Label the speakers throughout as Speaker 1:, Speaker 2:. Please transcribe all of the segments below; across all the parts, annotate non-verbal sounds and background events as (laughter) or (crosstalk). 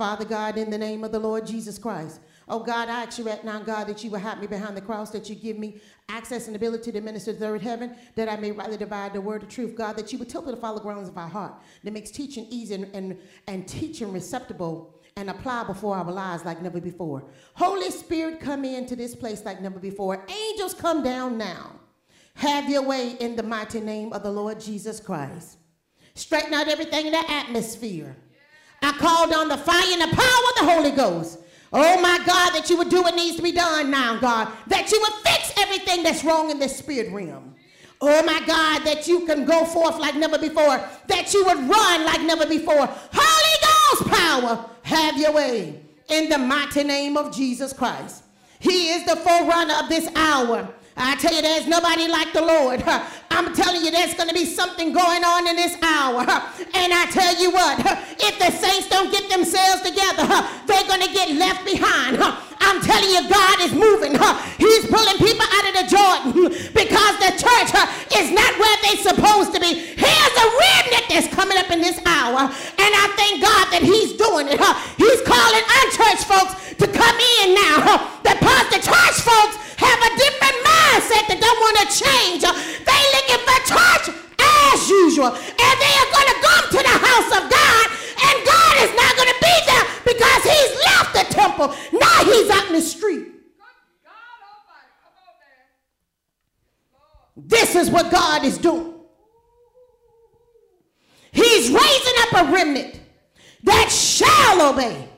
Speaker 1: Father God, in the name of the Lord Jesus Christ. Oh God, I ask you right now, God, that you will help me behind the cross, that you give me access and ability to minister to the third heaven, that I may rightly divide the word of truth. God, that you would me to follow the grounds of our heart, that makes teaching easy and, and, and teaching receptible and apply before our lives like never before. Holy Spirit, come into this place like never before. Angels, come down now. Have your way in the mighty name of the Lord Jesus Christ. Straighten out everything in the atmosphere. I called on the fire and the power of the Holy Ghost Oh my God, that you would do what needs to be done now, God. That you would fix everything that's wrong in this spirit realm. Oh my God, that you can go forth like never before. That you would run like never before. Holy Ghost power, have your way in the mighty name of Jesus Christ. He is the forerunner of this hour. I tell you, there's nobody like the Lord. I'm telling you, there's going to be something going on in this hour. And I tell you what, if the saints don't get themselves together, they're going to get left behind. I'm telling you, God is moving. He's pulling people out of the Jordan because the church is not where they're supposed to be. Here's a remnant that's coming up in this hour. And I thank God that He's doing it. He's calling unchurched folks to come in now. The, the church folks have a different mindset that don't want to change. They looking for church as usual. And they are going to come to the house of God. And God is not going to be there because he's left the temple. Now he's out in the street. This is what God is doing. He's raising up a remnant that shall obey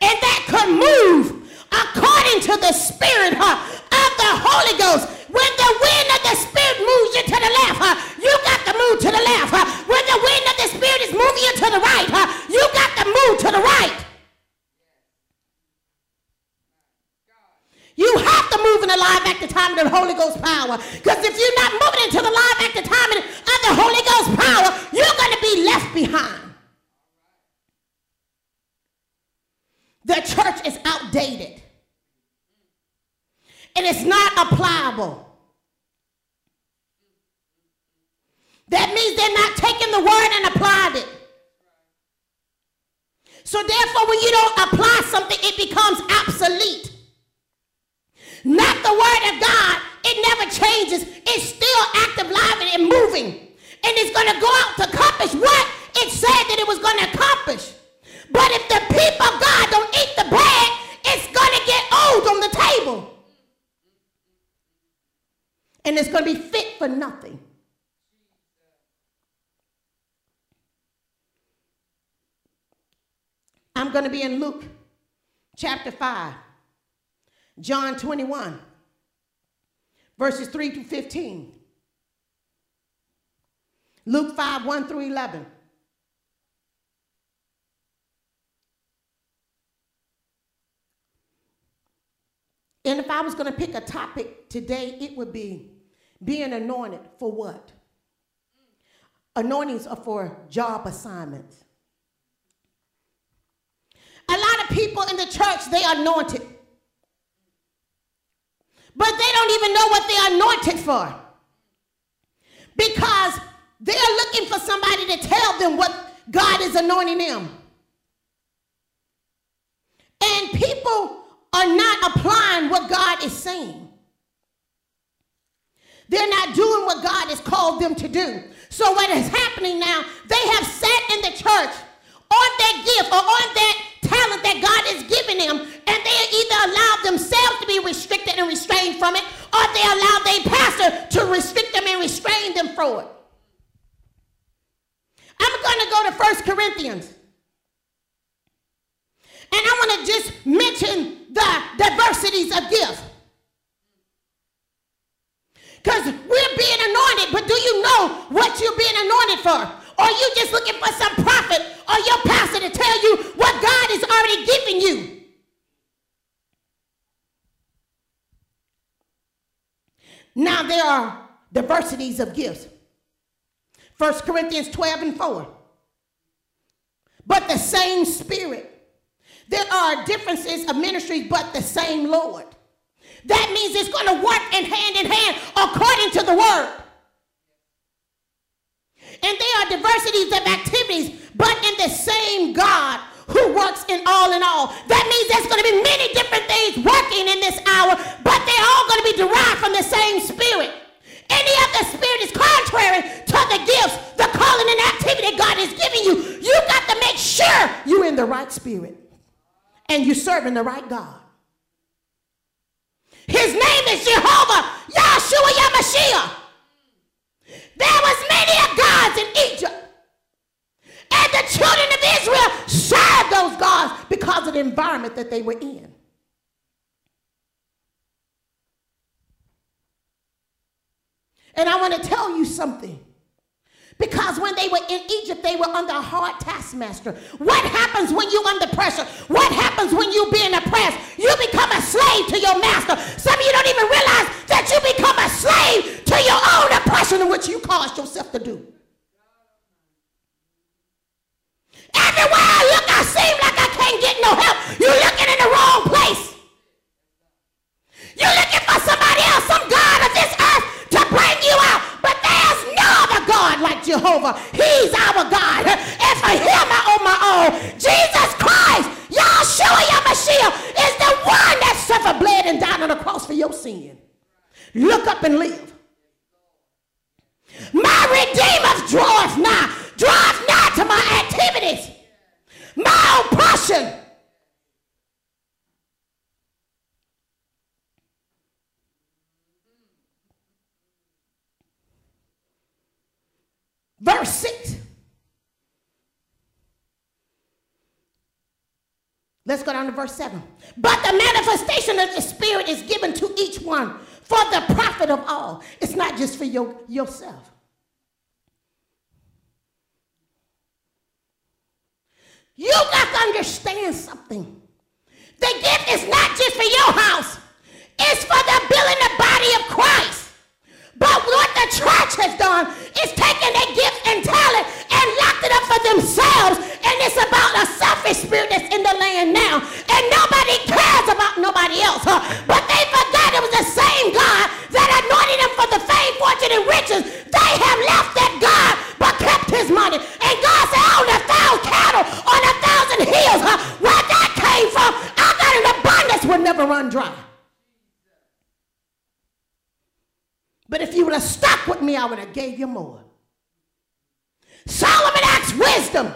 Speaker 1: and that can move according to the Spirit huh, of the Holy Ghost. When the wind of the Spirit moves you to the left, huh, you got to move to the left. Huh. When the wind of the Spirit is moving you to the right, huh, you got to move to the right. You have to move in the live at the time of the Holy Ghost power. Because if you're not moving into the live at the time of the Holy Ghost power, you're going to be left behind. The church is outdated and it's not applicable. That means they're not taking the word and applied it. So therefore, when you don't apply something, it becomes obsolete. Not the word of God. It never changes. It's still active, live, and moving. And it's going to go out to accomplish what it said that it was going to accomplish. But if the people of God don't eat the bread, it's going to get old on the table. And it's going to be fit for nothing. I'm going to be in Luke chapter 5, John 21, verses 3 to 15. Luke 5, 1 through 11. And if I was going to pick a topic today, it would be being anointed for what? Anointings are for job assignments. A lot of people in the church, they are anointed. But they don't even know what they're anointed for. Because they're looking for somebody to tell them what God is anointing them. And people are not applying what God is saying. They're not doing what God has called them to do. So what is happening now, they have sat in the church on that gift or on that talent that God has given them, and they either allow themselves to be restricted and restrained from it, or they allow their pastor to restrict them and restrain them from it. I'm going to go to First Corinthians. And I want to just mention the diversities of gifts. Because we're being anointed, but do you know what you're being anointed for? Or are you just looking for some prophet or your pastor to tell you what God has already given you? Now there are diversities of gifts. 1 Corinthians 12 and 4. But the same spirit there are differences of ministries, but the same Lord. That means it's going to work in hand in hand according to the word. And there are diversities of activities, but in the same God who works in all in all. That means there's going to be many different things working in this hour, but they're all going to be derived from the same spirit. Any other spirit is contrary to the gifts, the calling and activity God has given you. You got to make sure you're in the right spirit and you're serving the right God. His name is Jehovah Yahshua HaMashiach. There was many of gods in Egypt. And the children of Israel served those gods because of the environment that they were in. And I want to tell you something. Because when they were in Egypt, they were under a hard taskmaster. What happens when you're under pressure? What happens when you're being oppressed? You become a slave to your master. Some of you don't even realize that you become a slave to your own oppression which you caused yourself to do. Everywhere I look, I seem like I can't get no help. You're looking in the wrong place. You're looking for somebody else, some God of this earth to bring you out. But there's no other God like Jehovah. He's our God. And for him I owe my own. Jesus Christ, Yahshua HaMashiach, is the one that suffered, bled, and died on the cross for your sin. Look up and live. My Redeemer draweth nigh. Draweth nigh to my activities. My oppression. Verse 6. Let's go down to verse 7. But the manifestation of the Spirit is given to each one for the profit of all. It's not just for your, yourself. You got to understand something. The gift is not just for your house, it's for the building the body of Christ. But what the church has done is taken their gift and talent and locked it up for themselves. And it's about a selfish spirit that's in the land now. And nobody cares about nobody else. Huh? But they forgot it was the same God that anointed them for the fame, fortune, and riches. They have left that God but kept his money. And God said, on a thousand cattle, on a thousand hills, huh? where that came from, I got an abundance will never run dry. But if you would have stuck with me, I would have gave you more. Solomon asked wisdom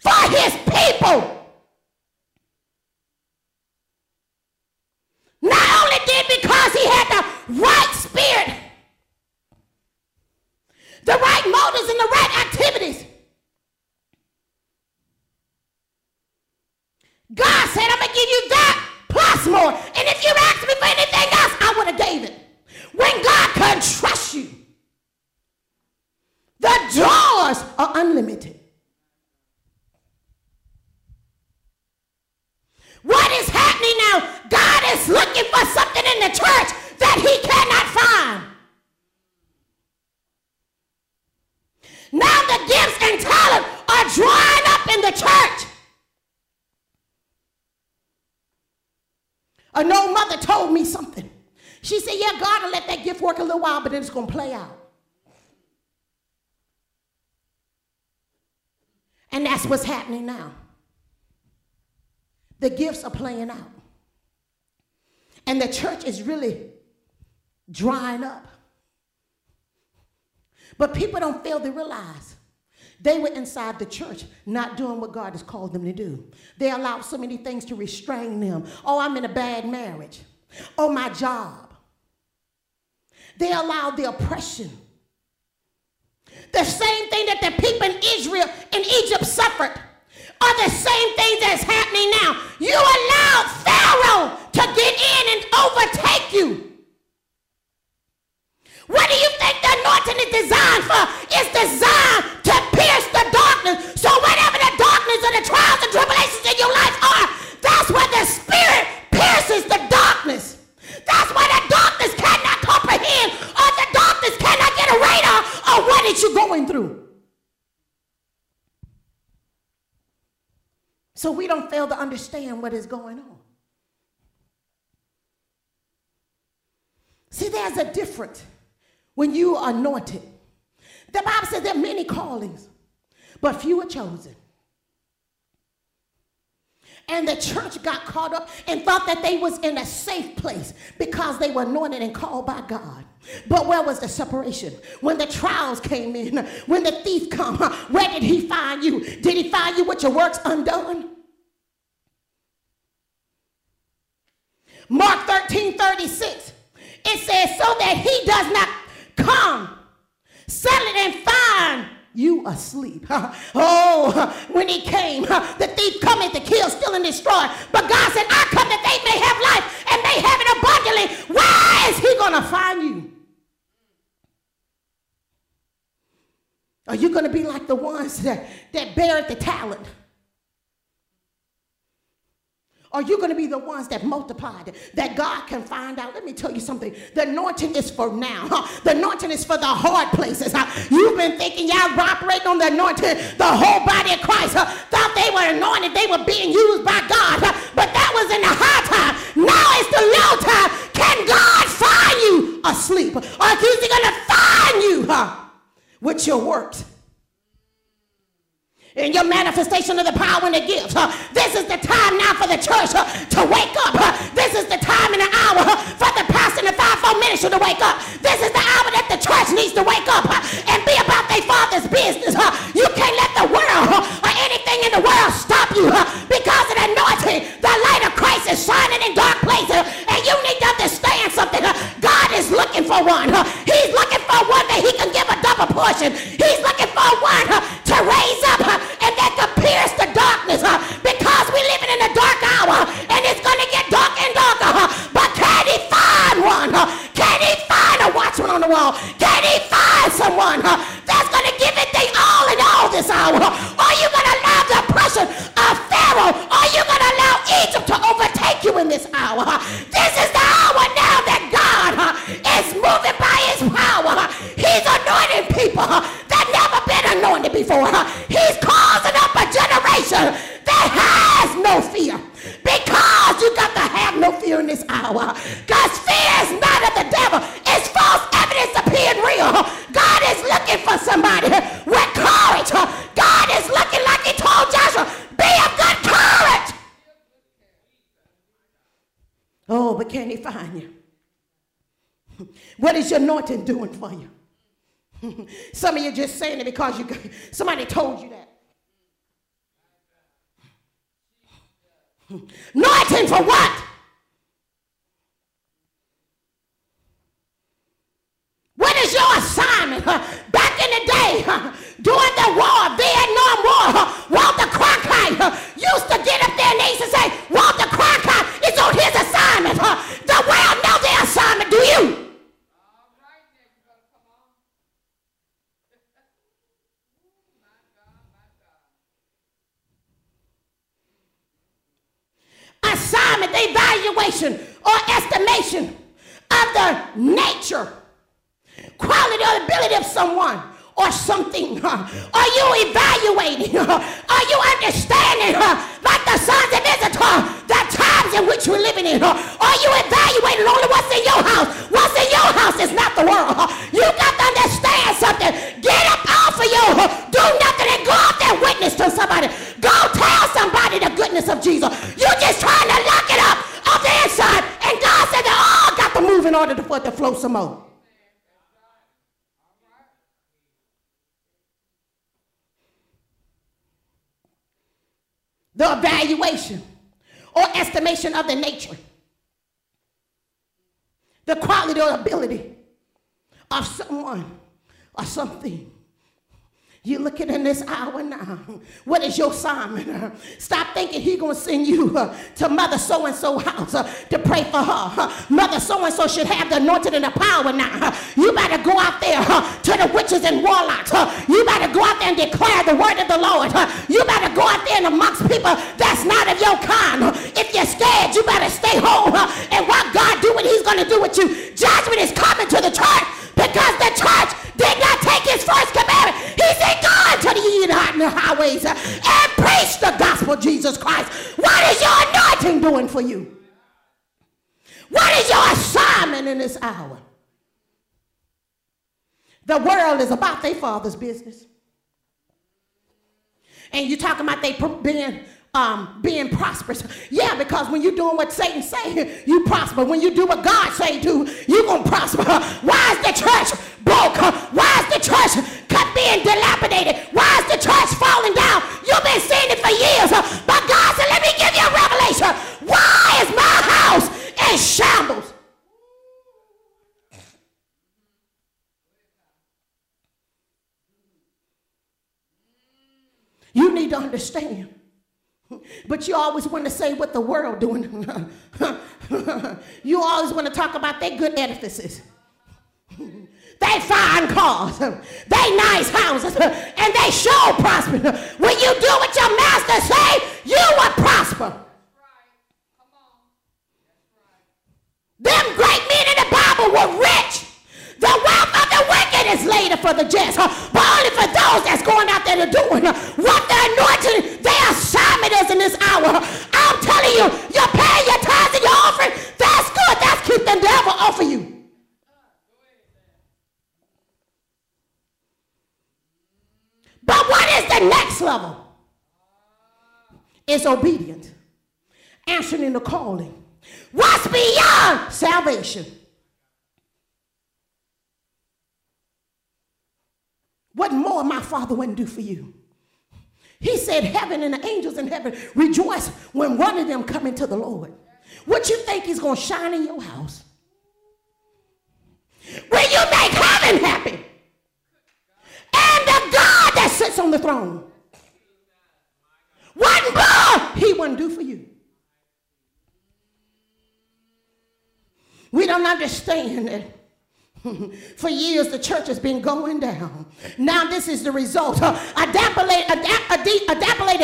Speaker 1: for his people. Not only did because he had the right spirit, the right motives, and the right activities. God said, I'm going to give you that plus more. And if you asked me for anything else, I would have gave it. When God can trust you, the doors are unlimited. What is happening now? God is looking for something in the church that he cannot find. Now the gifts and talent are drying up in the church. An old mother told me something. She said, Yeah, God will let that gift work a little while, but then it's going to play out. And that's what's happening now. The gifts are playing out. And the church is really drying up. But people don't fail to realize they were inside the church, not doing what God has called them to do. They allowed so many things to restrain them. Oh, I'm in a bad marriage. Oh, my job. They allowed the oppression. The same thing that the people in Israel in Egypt suffered are the same things that's happening now. You allowed Pharaoh to get in and overtake you. What do you think the anointing is designed for? It's designed to pierce the darkness. So whatever the darkness or the trials and tribulations in your life are, that's where the Spirit pierces the darkness. That's why the darkness cannot comprehend or the darkness cannot get a radar what is you going through. So we don't fail to understand what is going on. See, there's a difference when you are anointed. The Bible says there are many callings, but few are chosen. And the church got caught up and thought that they was in a safe place because they were anointed and called by God. But where was the separation? When the trials came in, when the thief come, (laughs) where did he find you? Did he find you with your works undone? Mark 13, 36. It says, so that he does not come, it and find you asleep. (laughs) Oh, when he came, the thief cometh to kill, steal, and destroy. But God said, I come that they may have life and may have it abundantly. Why is he going to find you? Are you going to be like the ones that, that buried the talent? Are you going to be the ones that multiplied that God can find out? Let me tell you something. The anointing is for now. The anointing is for the hard places. You've been thinking y'all operating on the anointing. The whole body of Christ thought they were anointed. They were being used by God. But that was in the high time. Now it's the low time. Can God find you asleep? Or is he going to find you with your works? In your manifestation of the power and the gifts. Uh, this is the time now for the church uh, to wake up. Uh, this is the time and the hour uh, for the pastor and the fivefold ministry to wake up. This is the hour that the church needs to wake up uh, and be about their father's business. Uh. you can't let the world or anything anointing doing for you? (laughs) Some of you just saying it because you (laughs) somebody told you that. (laughs) Anointing for what? What is your assignment? Back in the day, during the war, Vietnam War, Walter Cronkite used to get up there and they used to say, Walter Cronkite is on his assignment. The world knows their assignment. Do you? assignment, the evaluation or estimation of the nature, quality or ability of someone or something? (laughs) Are you evaluating? (laughs) Are you understanding, (laughs) like the sons of Issachar, the times in which we're living in? Are you evaluating only what's in your house? What's in your house is not the world. You got to understand something. Get up off of you. Do nothing and go out there witness to somebody. Go tell somebody the goodness of Jesus. You're just trying to lock it up the inside. And God said they all got to move in order for it to flow some more. the evaluation or estimation of the nature, the quality or ability of someone or something you're looking in this hour now. What is your assignment? Stop thinking he's going to send you uh, to Mother so and so house uh, to pray for her. Mother so and so should have the anointing and the power now. You better go out there to the witches and warlocks. You better go out there and declare the word of the Lord. You better go out there and amongst people that's not of your kind. If you're scared, you better stay home and watch God do what he's to do with you. Judgment is coming to the church because the church did not take his first commandment. He said, go into the the highways and preach the gospel of Jesus Christ. What is your anointing doing for you? What is your assignment in this hour? The world is about their father's business. And you're talking about they being um, being prosperous. Yeah, because when you're doing what Satan say, you prosper. When you do what God say do, you gonna prosper. Why is the church broke? Why is the church cut being dilapidated? Why is the church falling down? You've been saying it for years, but God said, let me give you a revelation. Why is my house in shambles? You need to understand but you always want to say what the world doing. (laughs) you always want to talk about their good edifices. They fine cars, they nice houses, and they show prosper. When you do what your master say, you will prosper. Them great men in the Bible were rich. The wealth of the wicked is later for the just, but only for those that's going out there to doing what the anointing, their assignment is in this hour. I'm telling you, you're paying your tithes and your offering. That's good. That's keep the devil off of you. But what is the next level? It's obedient, answering the calling. What's beyond salvation? What more my Father wouldn't do for you? He said, Heaven and the angels in heaven rejoice when one of them come into the Lord. What you think is going to shine in your house? When you make heaven happy. And the God that sits on the throne. What more he wouldn't do for you. We don't understand that (laughs) For years, the church has been going down. Now, this is the result. Uh, adapted,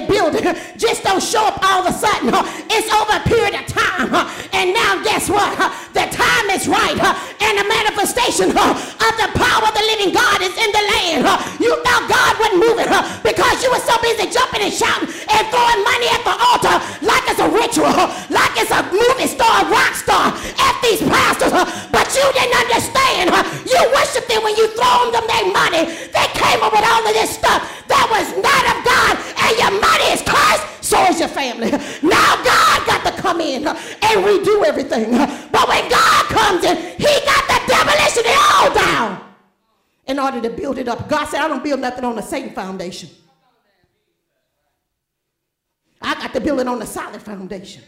Speaker 1: building (laughs) just don't show up all of a sudden. Uh, it's over a period of time. Uh, and now, guess what? Uh, the time is right. And the manifestation of the power of the living God is in the land. You thought God wasn't moving because you were so busy jumping and shouting and throwing money at the altar like it's a ritual, like it's a movie star, rock star at these pastors. But you didn't understand you worship them when you throw them their money. They came up with all of this stuff that was not of God, and your money is cursed, so is your family. Now God got to come in and redo everything. But when God comes in, he got the demolition it all down in order to build it up. God said, I don't build nothing on a Satan foundation. I got to build it on a solid foundation.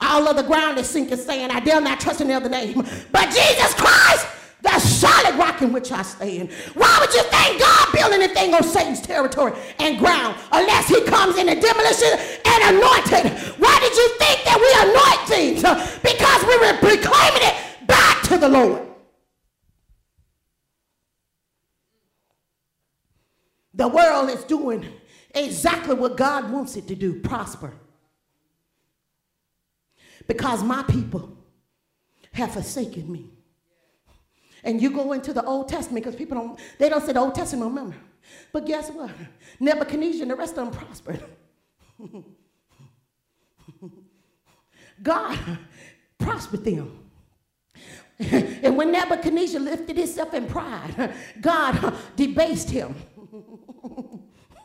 Speaker 1: All of the ground is sinking, saying, I dare not trust in other name. But Jesus Christ, the solid rock in which I stand. Why would you think God build anything on Satan's territory and ground unless he comes in and demolition and anointed? Why did you think that we anoint things? Because we were proclaiming it back to the Lord. The world is doing exactly what God wants it to do prosper because my people have forsaken me. And you go into the Old Testament because people don't, they don't say the Old Testament, remember. But guess what? Nebuchadnezzar and the rest of them prospered. (laughs) God prospered them. (laughs) and when Nebuchadnezzar lifted himself in pride, God debased him.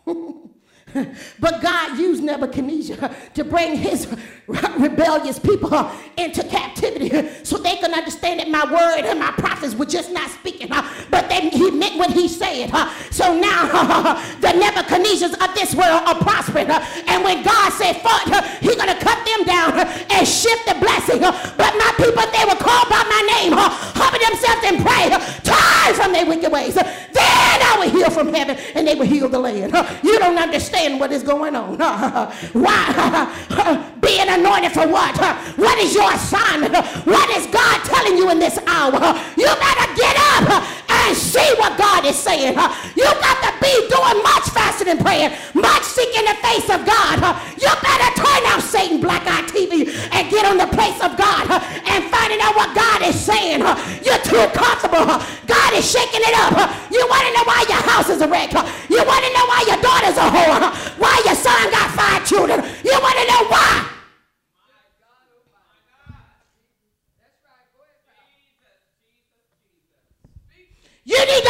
Speaker 1: (laughs) (laughs) But God used Nebuchadnezzar to bring his (laughs) rebellious people into captivity so they can understand that my word and my prophets were just not speaking, but then he meant what he said. So now (laughs) the Nebuchadnezzars of this world are prospering. And when God said, fuck, he's going to cut them down and shift the blessing. But my people, they were called by my name, humble themselves and pray, turn from their wicked ways. Then I will heal from heaven and they will heal the land. You don't understand understand what is going on. (laughs) Why? (laughs) Being anointed for what? What is your assignment? What is God telling you in this hour? You better get up and see what God is saying. You got to be doing much fasting and praying, much seeking the face of God. You better turn off Satan Black Eye TV and get on the place of God and finding out what God is saying. You're too comfortable. God is shaking it up. You want to know why your house is a wreck. You want to know why your daughter's a whore. Why your son got five children. You want to know why? You need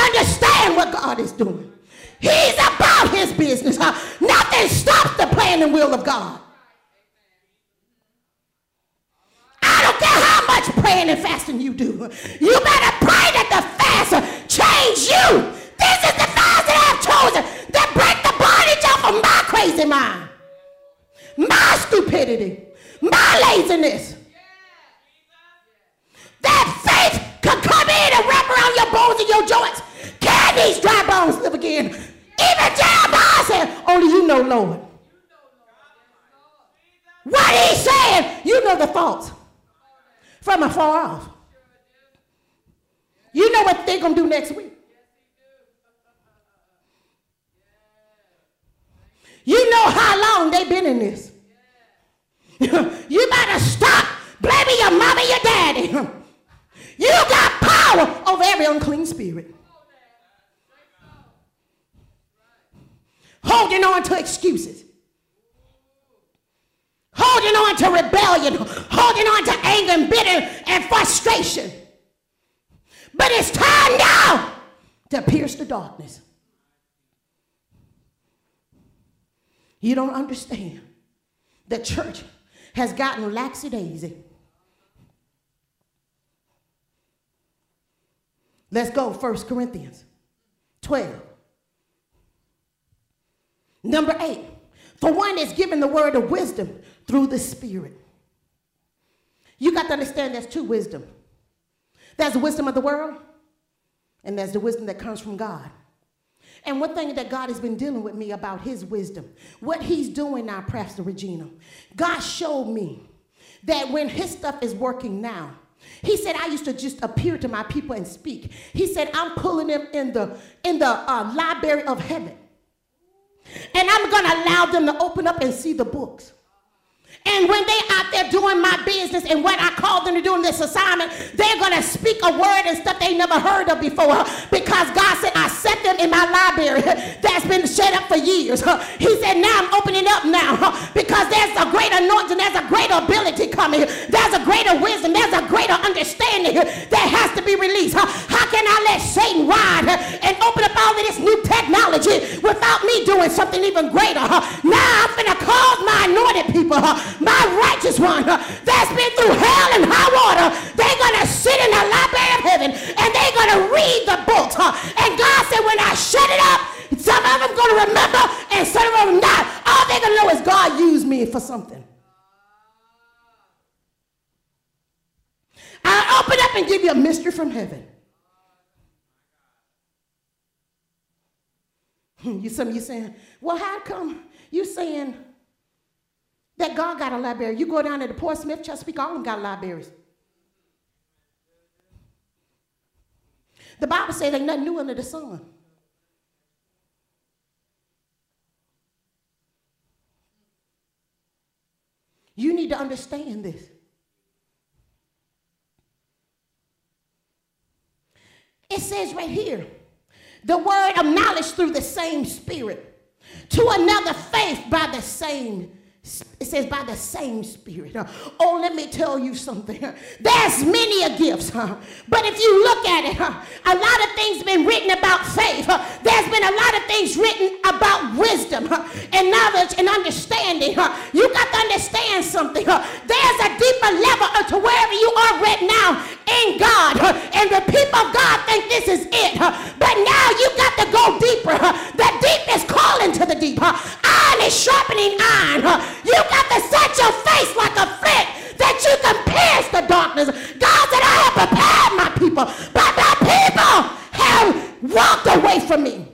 Speaker 1: doing. He's about his business. Huh? Nothing stops the plan and will of God. I don't care how much praying and fasting you do. You better pray that the fast change you. This is the fast that I've chosen that break the bondage off of my crazy mind, my stupidity, my laziness. That faith can come in and wrap around your bones and your joints. Can these dry bones live again? Even Jeremiah said, only you know, Lord. What he's saying, you know the thoughts from afar off. You know what they're going to do next week. You know how long they've been in this. (laughs) you better stop blaming your mama your daddy. (laughs) You got power over every unclean spirit. Holding on to excuses. Holding on to rebellion. Holding on to anger and bitter and frustration. But it's time now to pierce the darkness. You don't understand. The church has gotten lackadaisy. Let's go, 1 Corinthians 12. Number eight, for one is given the word of wisdom through the Spirit. You got to understand there's two wisdom. There's the wisdom of the world, and there's the wisdom that comes from God. And one thing that God has been dealing with me about his wisdom, what he's doing now, Pastor Regina, God showed me that when his stuff is working now, he said, I used to just appear to my people and speak. He said, I'm pulling them in the, in the uh, library of heaven. And I'm going to allow them to open up and see the books. And when they out there doing my business and what I called them to do in this assignment, they're going to speak a word and stuff they never heard of before because God said, I set them in my library (laughs) that's been shut up for years. (laughs) He said, now I'm opening up now (laughs) because there's a great anointing, there's a greater ability coming. There's a greater wisdom, there's a greater understanding that has to be released. How can I let Satan ride and open up all of this new technology without me doing something even greater? Now I'm going to cause my anointed people my righteous one that's been through hell and high water, they're going to sit in the library of heaven and they're going to read the books. And God said, when I shut it up, some of them going to remember and some of them not. All they're going to know is God used me for something. I'll open up and give you a mystery from heaven. Hmm, you some you saying, well, how come you saying that God got a library. You go down to the Portsmouth, Chesapeake, all of them got libraries. The Bible says ain't nothing new under the sun. You need to understand this. It says right here the word of knowledge through the same spirit, to another faith by the same it says by the same spirit. Oh, let me tell you something. There's many a gifts, huh? but if you look at it, a lot of things been written about faith. There's been a lot of things written about wisdom and knowledge and understanding. You got to understand something. There's a deeper level to wherever you are right now in God, and the people of God think this is it. But now you got to go deeper. The deep is calling to the deep. Iron is sharpening iron. You got to set your face like a flint that you can pierce the darkness. God said, I have prepared my people, but my people have walked away from me.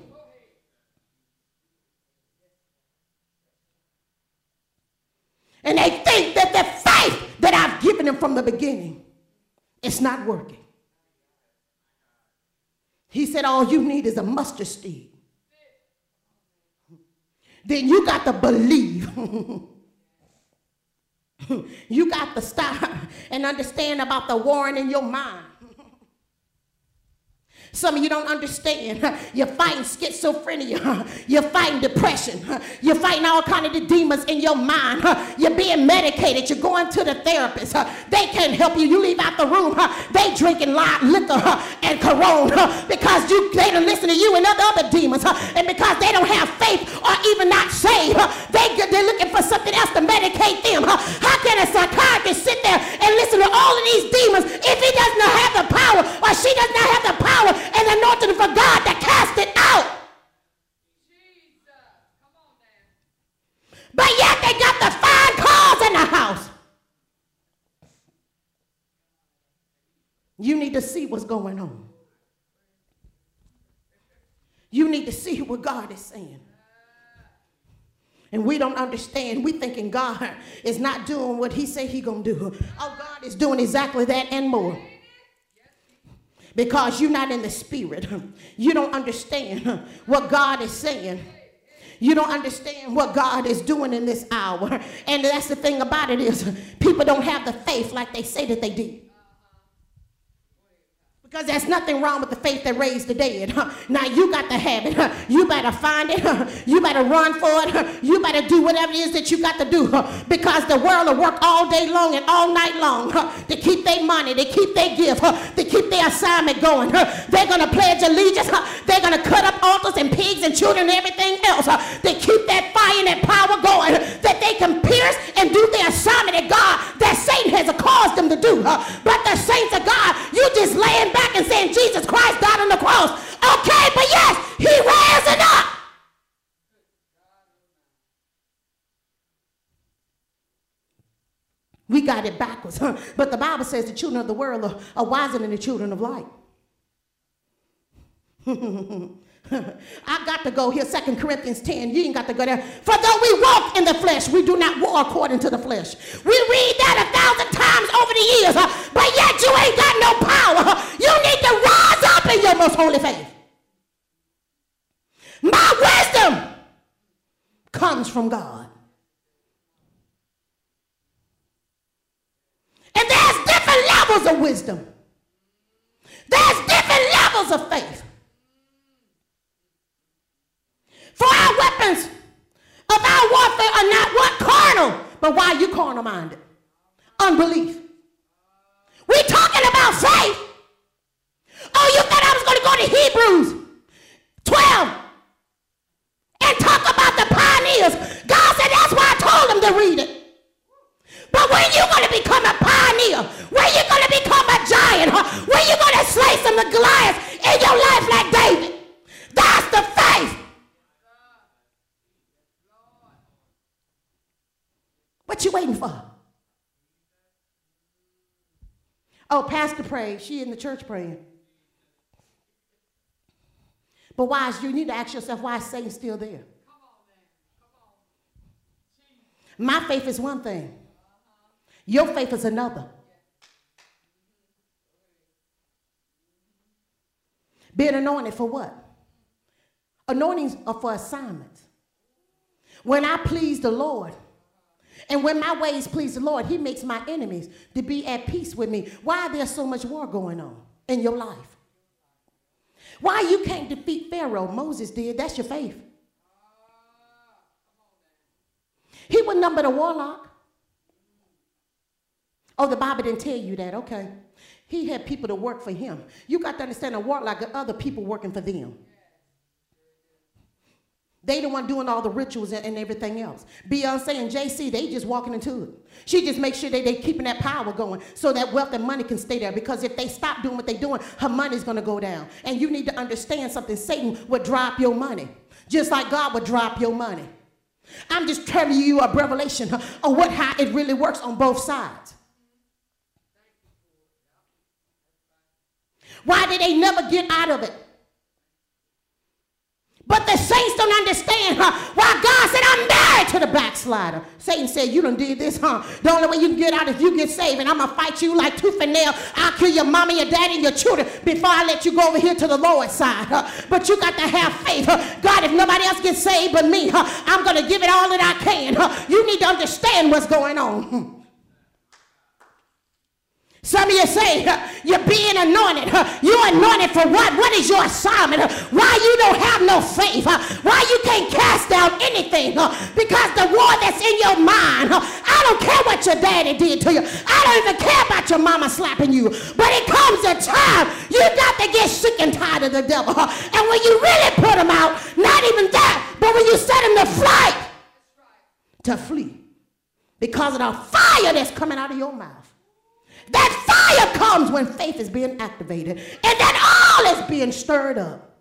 Speaker 1: And they think that the faith that I've given them from the beginning is not working. He said, All you need is a mustard seed. Then you got to believe (laughs) (laughs) you got to stop and understand about the warring in your mind. Some of you don't understand. (laughs) You're fighting schizophrenia. (laughs) You're fighting depression. (laughs) You're fighting all kind of the demons in your mind. You're being medicated. You're going to the therapist. They can't help you. You leave out the room. They drinking liquor and corona because you they don't listen to you and other other demons. And because they don't have faith or even not saved, they they're looking for something else to medicate them. How can a psychiatrist sit there and listen to all of these demons if he does not have the power or she does not have the power and anointing for God to cast it out. But yet they got the fine cars in the house. You need to see what's going on. You need to see what God is saying. And we don't understand. We thinking God is not doing what he say he gonna do. Oh, God is doing exactly that and more because you're not in the spirit. (laughs) You don't understand (laughs) what God is saying. You don't understand what God is doing in this hour. And that's the thing about it is (laughs) people don't have the faith like they say that they did. Because there's nothing wrong with the faith that raised the dead. (laughs) Now you got the habit. (laughs) You better find it. (laughs) You better run for it. You better do whatever it is that you got to do. Because the world will work all day long and all night long to keep their money, to keep their gift, to keep their assignment going. They're going to pledge allegiance. They're going to cut up altars and pigs and children and everything else to keep that fire and that power going that they can pierce and do their assignment that God, that Satan has caused them to do. But the saints of God, just laying back and saying Jesus Christ died on the cross. Okay, but yes, he rose up. We got it backwards. Huh? But the Bible says the children of the world are, are wiser than the children of light. (laughs) I got to go here, Second Corinthians 10. You ain't got to go there. For though we walk in the flesh, we do not war according to the flesh. We read that a thousand times over the years, uh, but yet you ain't got no power. You need to rise up in your most holy faith. My wisdom comes from God. And there's different levels of wisdom. There's different levels of faith. For our weapons of our warfare are not what? Carnal. But why you carnal minded? Unbelief. we talking about faith. Oh, you thought I was going to go to Hebrews 12 and talk about the pioneers. God said that's why I told them to read it. But when you going to become a pioneer, when you going to become a giant, when you going to slay some of the Goliaths in your life like David, that's the faith What you waiting for? Oh, Pastor prayed. She in the church praying. But why is you need to ask yourself why is Satan still there? My faith is one thing. Your faith is another. Being anointed for what? Anointings are for assignments. When I please the Lord, and when my ways please the Lord, He makes my enemies to be at peace with me. Why there's so much war going on in your life? Why you can't defeat Pharaoh? Moses did. That's your faith. He was number the warlock. Oh, the Bible didn't tell you that. Okay. He had people to work for him. You got to understand a warlock got other people working for them. They the one doing all the rituals and, and everything else. Beyonce and Jay-Z, they just walking into it. She just makes sure that they keeping that power going so that wealth and money can stay there. Because if they stop doing what they're doing, her money's gonna go down. And you need to understand something. Satan would drop your money. Just like God would drop your money. I'm just telling you a revelation of what how it really works on both sides. Why did they never get out of it? But the saints don't understand huh, why God said, I'm married to the backslider. Satan said, You done did this, huh? The only way you can get out is you get saved, and I'm gonna fight you like tooth and nail. I'll kill your mommy, your daddy, and your children before I let you go over here to the Lord's side. Huh? But you got to have faith. Huh? God, if nobody else gets saved but me, huh, I'm gonna give it all that I can. Huh? You need to understand what's going on. (laughs) Some of you say you're being anointed. You're anointed for what? What is your assignment? Why you don't have no faith? Why you can't cast down anything? Because the war that's in your mind. I don't care what your daddy did to you. I don't even care about your mama slapping you. But it comes a time you got to get sick and tired of the devil. And when you really put him out, not even that, but when you set him to flight, to flee because of the fire that's coming out of your mouth. That fire comes when faith is being activated and that all is being stirred up.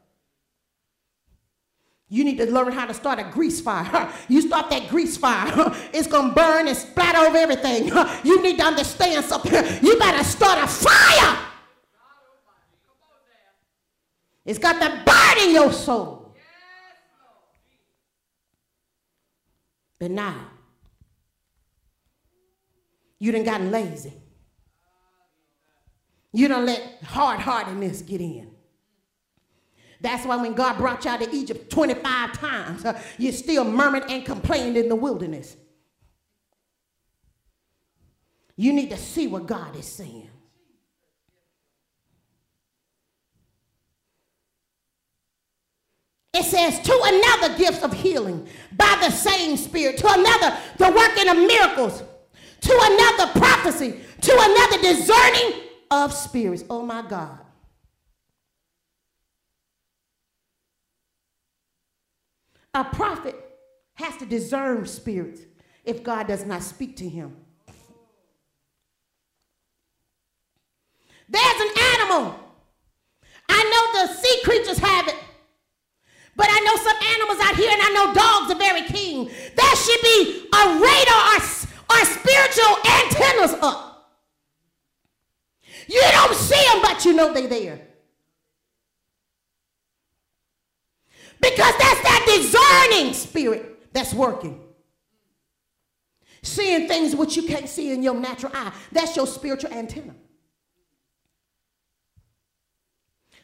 Speaker 1: You need to learn how to start a grease fire. (laughs) You start that grease fire, (laughs) it's to burn and splatter over everything. (laughs) You need to understand something. You better start a fire. It's got to burn in your soul. But now, you done gotten lazy. You don't let hard-heartedness get in. That's why when God brought you out of Egypt 25 times, uh, you still murmured and complained in the wilderness. You need to see what God is saying. It says, to another gifts of healing by the same Spirit, to another the working of miracles, to another prophecy, to another discerning of spirits. Oh my God. A prophet has to discern spirits if God does not speak to him. There's an animal. I know the sea creatures have it. But I know some animals out here, and I know dogs are very keen. There should be a radar or, or spiritual antennas up. You don't see them, but you know they're there. Because that's that discerning spirit that's working. Seeing things which you can't see in your natural eye. That's your spiritual antenna.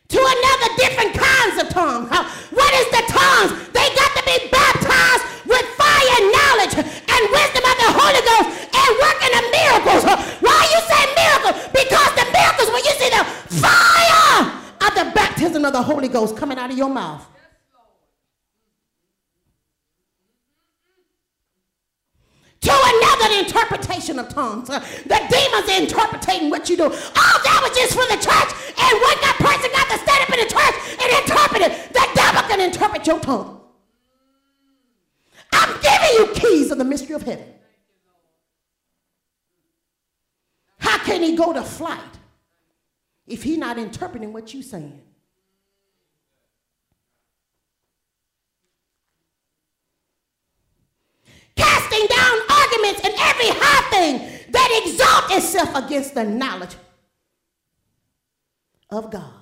Speaker 1: To another different kinds of tongues. What is the tongues? They got to be baptized with fire and knowledge and wisdom of the Holy Ghost and working of miracles. Why you say miracles? Because the miracles, when you see the fire of the baptism of the Holy Ghost coming out of your mouth. to another interpretation of tongues. Uh, the demons interpreting what you do. All that was just for the church. And one person got to stand up in the church and interpret it. The devil can interpret your tongue. I'm giving you keys of the mystery of heaven. How can he go to flight if he's not interpreting what you're saying? casting down arguments and every high thing that exalts itself against the knowledge of God.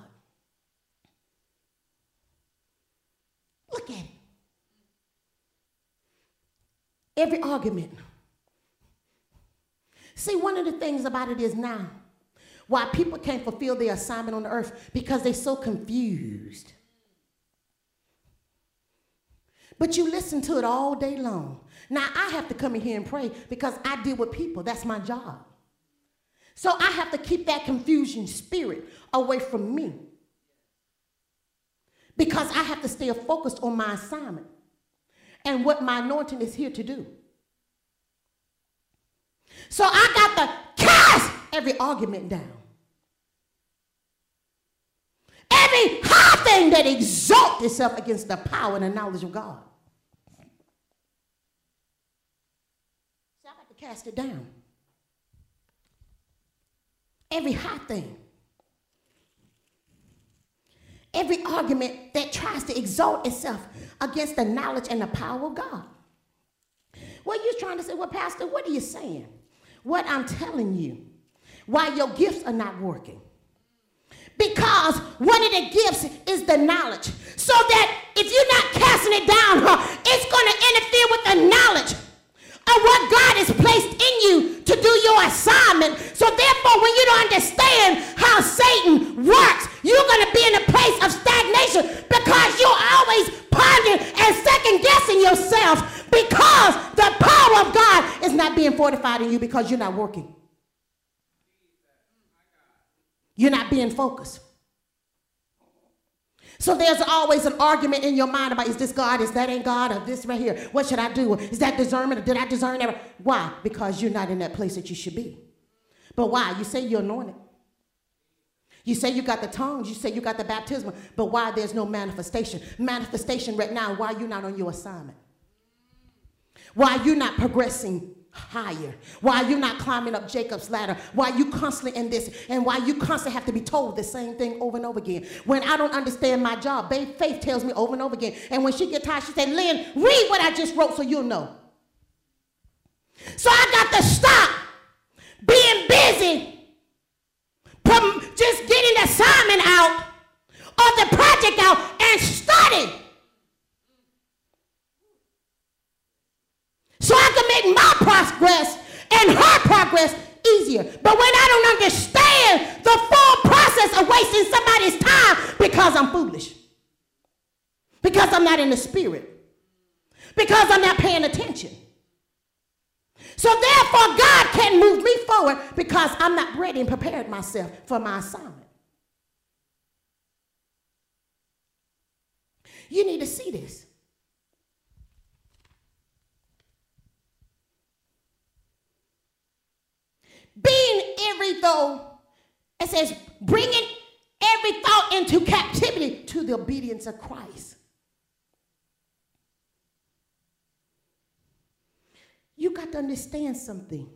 Speaker 1: Look at it. Every argument. See, one of the things about it is now why people can't fulfill their assignment on the earth because they're so confused. But you listen to it all day long. Now I have to come in here and pray because I deal with people. That's my job. So I have to keep that confusion spirit away from me. Because I have to stay focused on my assignment and what my anointing is here to do. So I got to cast every argument down. Every high thing that exalts itself against the power and the knowledge of God. So I got to cast it down. Every high thing. Every argument that tries to exalt itself against the knowledge and the power of God. What are trying to say? Well, Pastor, what are you saying? What I'm telling you, why your gifts are not working because one of the gifts is the knowledge. So that if you're not casting it down, it's going to interfere with the knowledge of what God has placed in you to do your assignment. So therefore, when you don't understand how Satan works, you're going to be in a place of stagnation because you're always pondering and second guessing yourself because the power of God is not being fortified in you because you're not working. You're not being focused. So there's always an argument in your mind about is this God, is that ain't God, or this right here? What should I do? Is that discernment, or did I discern that? Why? Because you're not in that place that you should be. But why? You say you're anointed. You say you got the tongues, you say you got the baptism, but why there's no manifestation? Manifestation right now, why you not on your assignment? Why you not progressing higher? Why you not climbing up Jacob's ladder? Why you constantly in this? And why you constantly have to be told the same thing over and over again? When I don't understand my job, babe, Faith tells me over and over again. And when she get tired, she say, Lynn, read what I just wrote so you'll know. So I got to stop being busy just getting the assignment out or the project out and study. So I can make my progress and her progress easier. But when I don't understand the full process of wasting somebody's time because I'm foolish, because I'm not in the spirit, because I'm not paying attention. So therefore, God can't move me forward because I'm not ready and prepared myself for my assignment. You need to see this. Being every thought, it says, bringing every thought into captivity to the obedience of Christ. You got to understand something.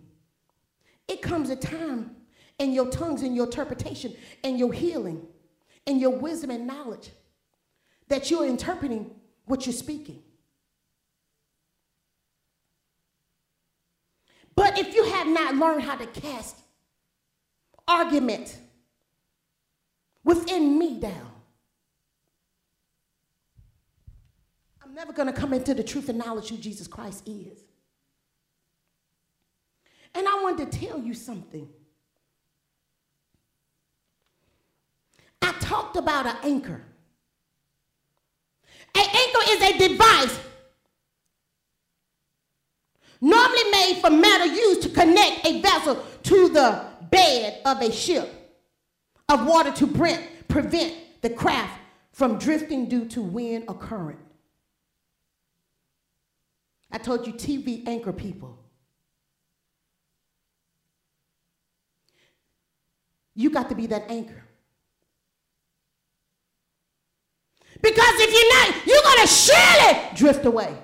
Speaker 1: It comes a time in your tongues, and your interpretation, and your healing, and your wisdom and knowledge that you're interpreting what you're speaking. But if you have not learned how to cast argument within me down, I'm never going to come into the truth and knowledge who Jesus Christ is. And I wanted to tell you something. I talked about an anchor. An anchor is a device normally made from metal used to connect a vessel to the bed of a ship of water to prevent the craft from drifting due to wind or current. I told you TV anchor people. You got to be that anchor. Because if you're not, you're going to surely drift away.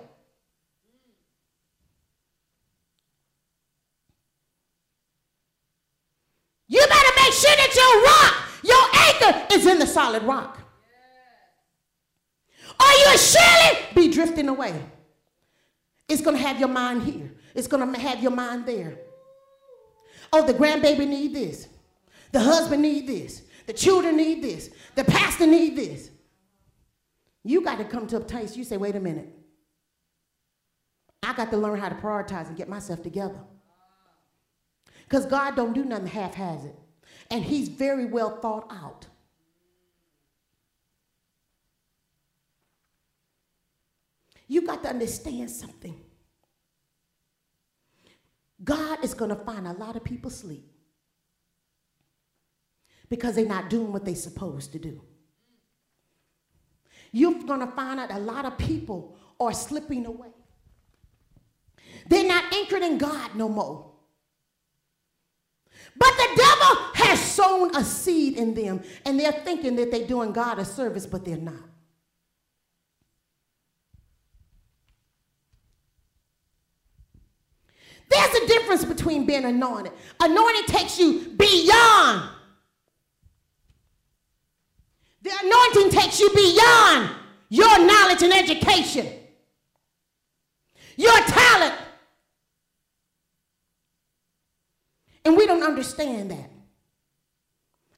Speaker 1: You better make sure that your rock, your anchor, is in the solid rock. Or you'll surely be drifting away. It's going to have your mind here. It's going to have your mind there. Oh, the grandbaby need this. The husband need this. The children need this. The pastor need this. You got to come to a place you say, wait a minute. I got to learn how to prioritize and get myself together. Because God don't do nothing half-hazard. And he's very well thought out. You got to understand something. God is going to find a lot of people sleep because they're not doing what they're supposed to do. You're going to find out a lot of people are slipping away. They're not anchored in God no more. But the devil has sown a seed in them, and they're thinking that they're doing God a service, but they're not. There's a difference between being anointed. Anointing takes you beyond the anointing takes you beyond your knowledge and education, your talent. And we don't understand that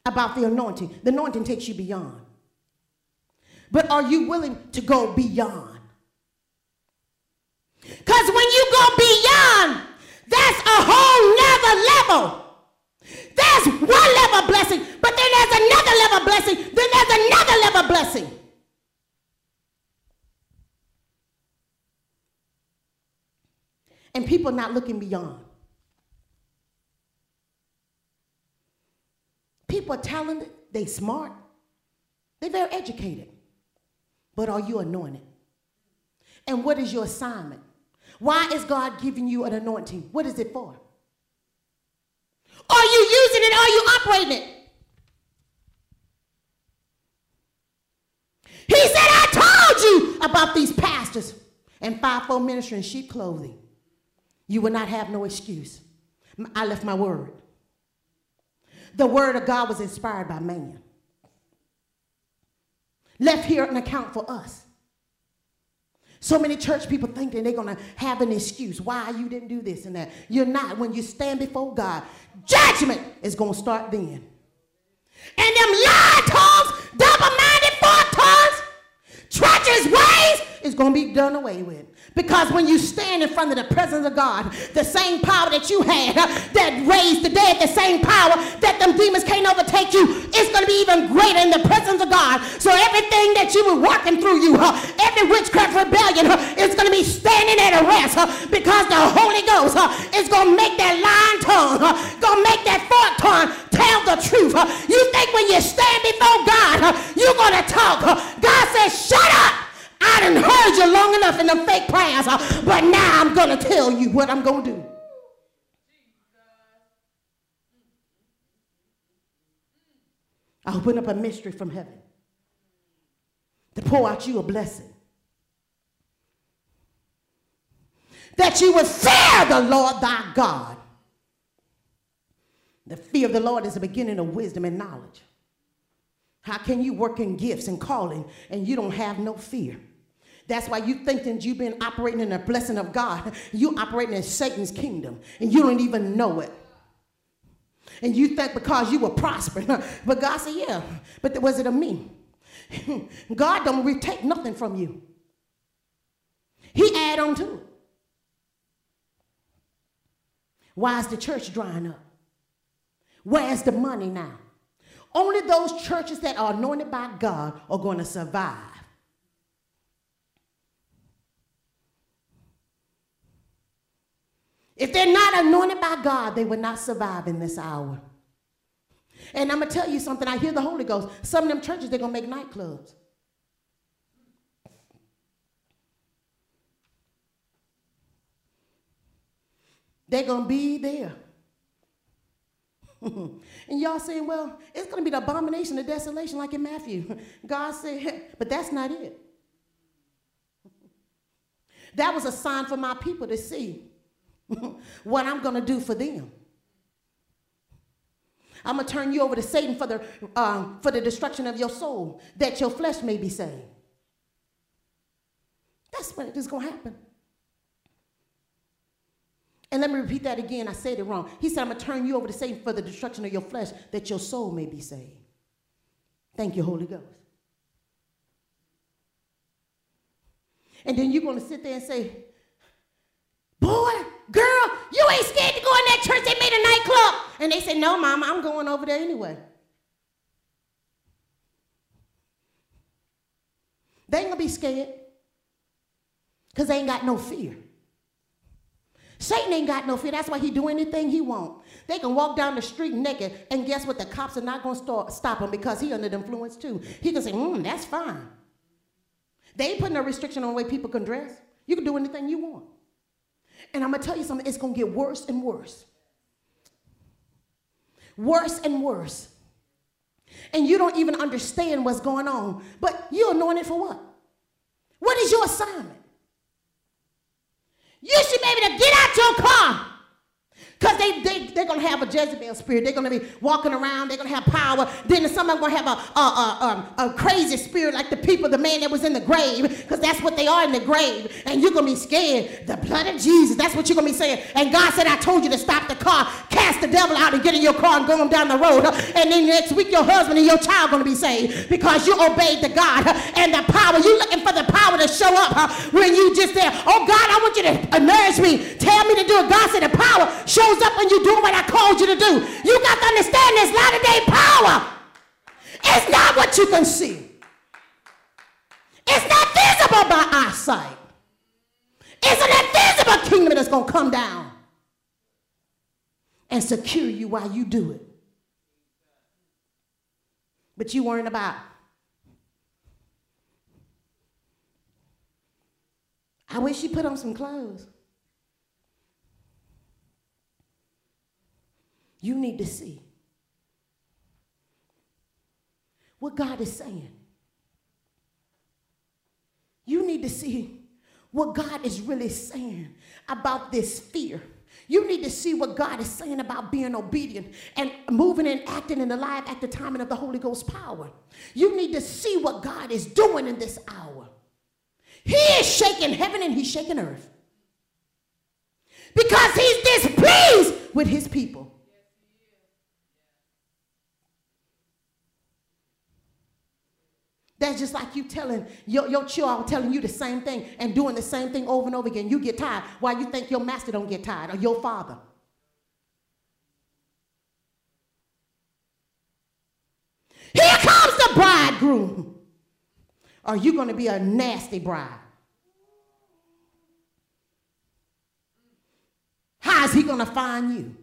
Speaker 1: about the anointing. The anointing takes you beyond. But are you willing to go beyond? Because when you go beyond, that's a whole nother level. There's one level of blessing, but then there's another level of blessing, then there's another level of blessing. And people not looking beyond. People are talented, they smart, they're very educated. But are you anointed? And what is your assignment? Why is God giving you an anointing? What is it for? Are you using it? Are you operating it? He said, I told you about these pastors and fivefold ministry in sheep clothing. You will not have no excuse. I left my word. The word of God was inspired by man. Left here an account for us. So many church people think that they're going to have an excuse why you didn't do this and that. You're not. When you stand before God, judgment is going to start then. And them lie tongues, double-minded fork tongues, treacherous ways is going to be done away with. Because when you stand in front of the presence of God, the same power that you had uh, that raised the dead, the same power that them demons can't overtake you, it's going to be even greater in the presence of God. So everything that you were walking through you, uh, every witchcraft rebellion uh, is going to be standing at a rest because the Holy Ghost is going to make that lying tongue, going to make that fork tongue tell the truth. You think when you stand before God, you're going to talk. God says, shut up. I done heard you long enough in the fake prayers, but now I'm going to tell you what I'm going to do. I open up a mystery from heaven to pour out you a blessing. That you would fear the Lord thy God. The fear of the Lord is the beginning of wisdom and knowledge. How can you work in gifts and calling and you don't have no fear? That's why you think that you've been operating in the blessing of God. You operating in Satan's kingdom and you don't even know it. And you think because you were prospering, (laughs) but God said, yeah, but was it of me? (laughs) God don't retake nothing from you. He add on to it. Why is the church drying up? Where's the money now? Only those churches that are anointed by God are going to survive. If they're not anointed by God, they will not survive in this hour. And I'm going to tell you something. I hear the Holy Ghost. Some of them churches, they're going to make nightclubs. They're going to be there. (laughs) and y'all saying, well, it's going to be the abomination of desolation like in Matthew. (laughs) God said, (laughs) but that's not it. That was a sign for my people to see what I'm going to do for them. I'm going to turn you over to Satan for the, um, for the destruction of your soul, that your flesh may be saved. That's what is going to happen. And let me repeat that again. I said it wrong. He said, I'm going to turn you over to Satan for the destruction of your flesh, that your soul may be saved. Thank you, Holy Ghost. And then you're going to sit there and say, Boy, girl, you ain't scared to go in that church. They made a nightclub. And they said, No, mama, I'm going over there anyway. They ain't gonna be scared. Because they ain't got no fear. Satan ain't got no fear. That's why he do anything he want. They can walk down the street naked, and guess what? The cops are not gonna start, stop him because he under the influence too. He can say, hmm, that's fine. They ain't putting no restriction on the way people can dress. You can do anything you want. And I'm going to tell you something, it's going to get worse and worse. Worse and worse. And you don't even understand what's going on. But you're anointed for what? What is your assignment? You should be able to get out your car because they, they, they're going to have a Jezebel spirit. They're going to be walking around. They're going to have power. Then some of them going to have a, a, a, a, a crazy spirit like the people, the man that was in the grave, because that's what they are in the grave. And you're going to be scared. The blood of Jesus, that's what you're going to be saying. And God said, I told you to stop the car, cast the devil out and get in your car and go on down the road. And then next week, your husband and your child going to be saved because you obeyed the God and the power. You're looking for the power to show up when you just there. Oh, God, I want you to nourish me. Tell me to do it. God said the power show shows up when you do what I called you to do. You got to understand this latter day power. It's not what you can see. It's not visible by eyesight. It's an invisible kingdom that's going to come down and secure you while you do it. But you weren't about. I wish you put on some clothes. You need to see what God is saying. You need to see what God is really saying about this fear. You need to see what God is saying about being obedient and moving and acting in the life at the timing of the Holy Ghost power. You need to see what God is doing in this hour. He is shaking heaven and he's shaking earth. Because he's displeased with his people. That's just like you telling your, your child telling you the same thing and doing the same thing over and over again. You get tired. Why you think your master don't get tired or your father? Here comes the bridegroom. Are you going to be a nasty bride? How is he going to find you?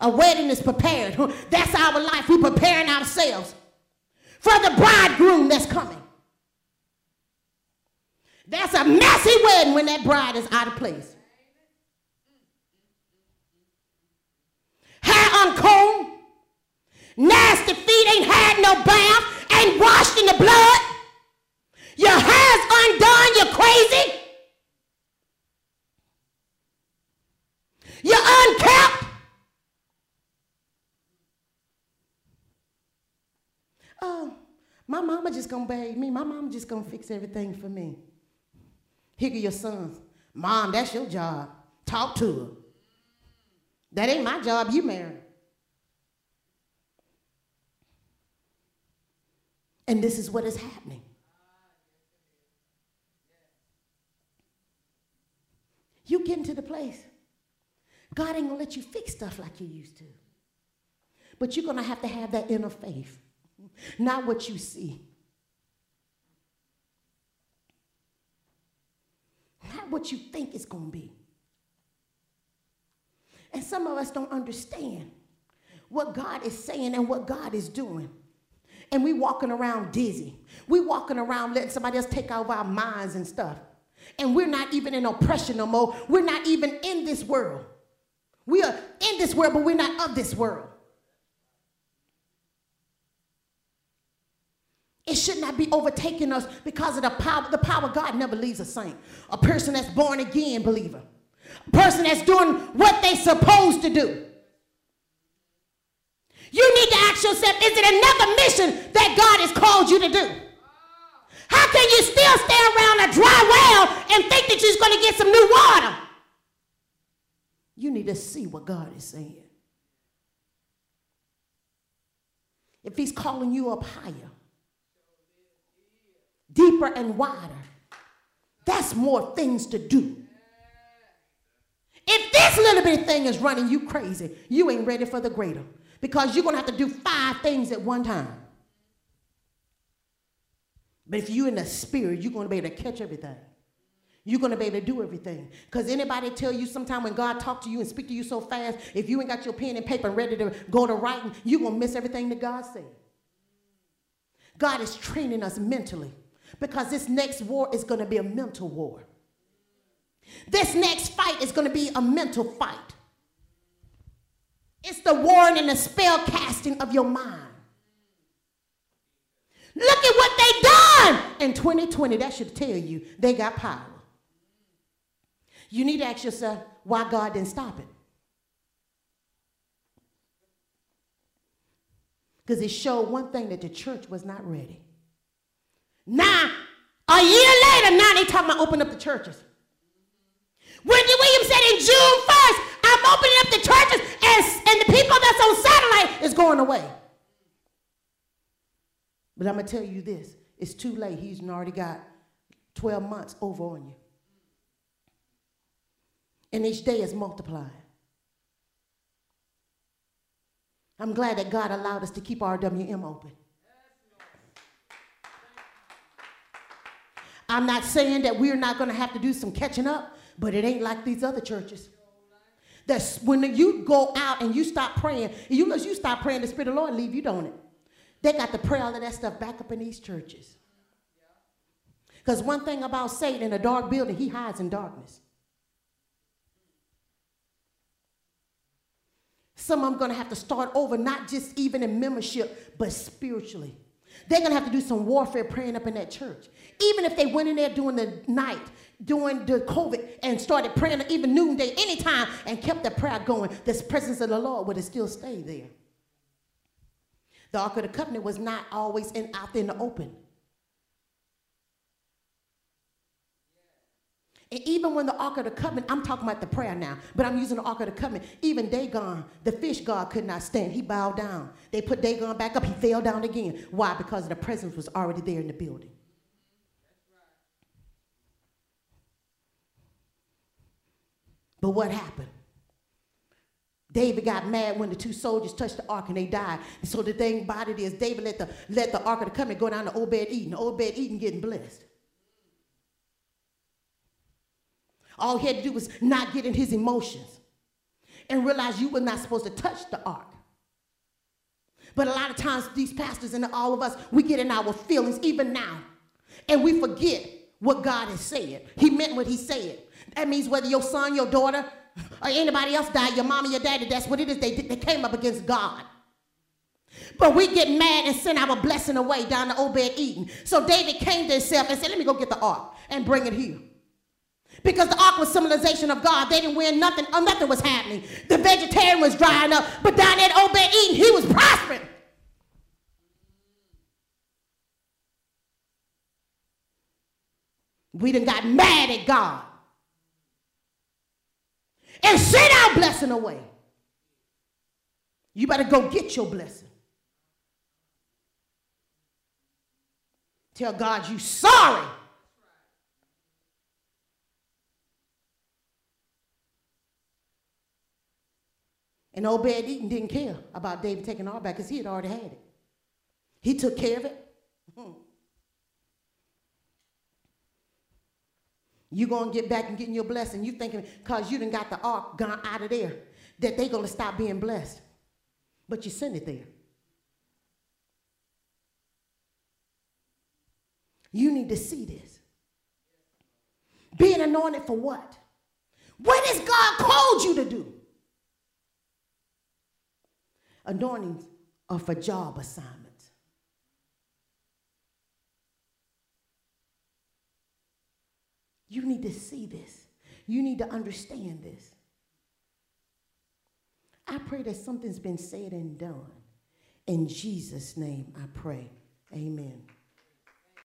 Speaker 1: A wedding is prepared. (laughs) That's our life. We're preparing ourselves for the bridegroom that's coming. That's a messy wedding when that bride is out of place. Hair uncombed, nasty feet, ain't had no bath, ain't washed in the blood. Your hair's undone, you're crazy. You're unkept. Oh, my mama just gonna bathe me. My mama just gonna fix everything for me. Here your sons. Mom, that's your job. Talk to her. That ain't my job. You married. And this is what is happening. You get into the place. God ain't gonna let you fix stuff like you used to. But you're gonna have to have that inner faith not what you see. What you think it's going to be. And some of us don't understand what God is saying and what God is doing. And we walking around dizzy. We walking around letting somebody else take over our minds and stuff. And we're not even in oppression no more. We're not even in this world. We are in this world, but we're not of this world. It should not be overtaking us because of the power. The power of God never leaves a saint. A person that's born again believer. A person that's doing what they're supposed to do. You need to ask yourself, is it another mission that God has called you to do? How can you still stay around a dry well and think that you're going to get some new water? You need to see what God is saying. If he's calling you up higher, deeper and wider. That's more things to do. If this little bitty thing is running you crazy, you ain't ready for the greater because you're going to have to do five things at one time. But if you're in the spirit, you're going to be able to catch everything. You're going to be able to do everything. Because anybody tell you sometime when God talk to you and speak to you so fast, if you ain't got your pen and paper ready to go to writing, you're going to miss everything that God said. God is training us mentally. Because this next war is going to be a mental war. This next fight is going to be a mental fight. It's the warring and the spell casting of your mind. Look at what they done in 2020. That should tell you they got power. You need to ask yourself why God didn't stop it. Because it showed one thing that the church was not ready. Now, a year later, now they talking about opening up the churches. Wendy Williams said in June 1st, I'm opening up the churches and, and the people that's on satellite is going away. But I'm going to tell you this it's too late. He's already got 12 months over on you. And each day is multiplying. I'm glad that God allowed us to keep RWM open. I'm not saying that we're not going to have to do some catching up, but it ain't like these other churches. That's when you go out and you stop praying, you you stop praying, the Spirit of the Lord leave you, don't it? They got to pray all of that stuff back up in these churches. Because one thing about Satan in a dark building, he hides in darkness. Some of them going to have to start over, not just even in membership, but spiritually. They're going to have to do some warfare praying up in that church. Even if they went in there during the night, during the COVID, and started praying even noonday, anytime, and kept the prayer going, the presence of the Lord would have still stayed there. The Ark of the Covenant was not always in, out there in the open. And even when the Ark of the Covenant, I'm talking about the prayer now, but I'm using the Ark of the Covenant. Even Dagon, the fish god, could not stand. He bowed down. They put Dagon back up. He fell down again. Why? Because the presence was already there in the building. But what happened? David got mad when the two soldiers touched the ark and they died. So the thing about it is David let the, let the ark of the covenant go down to Obed Edom. Obed Edom getting blessed. All he had to do was not get in his emotions and realize you were not supposed to touch the ark. But a lot of times, these pastors and all of us, we get in our feelings even now, and we forget what God has said. He meant what He said. That means whether your son, your daughter, or anybody else died, your mom or your daddy, that's what it is. They, they came up against God. But we get mad and send our blessing away down to Obed Edom. So David came to himself and said, Let me go get the ark and bring it here. Because the ark was symbolization of God. They didn't win nothing. Oh, nothing was happening. The vegetarian was drying up. But down at Obed Edom, he was prospering. We done got mad at God. And sent our blessing away. You better go get your blessing. Tell God you sorry And Obed Edom didn't care about David taking ark back because he had already had it. He took care of it. Hmm. You gonna get back and getting your blessing. You thinking because you done got the ark gone out of there that they gonna stop being blessed. But you sent it there. You need to see this. Being anointed for what? What has God called you to do? Anointings are for job assignments. You need to see this. You need to understand this. I pray that something's been said and done. In Jesus' name I pray. Amen.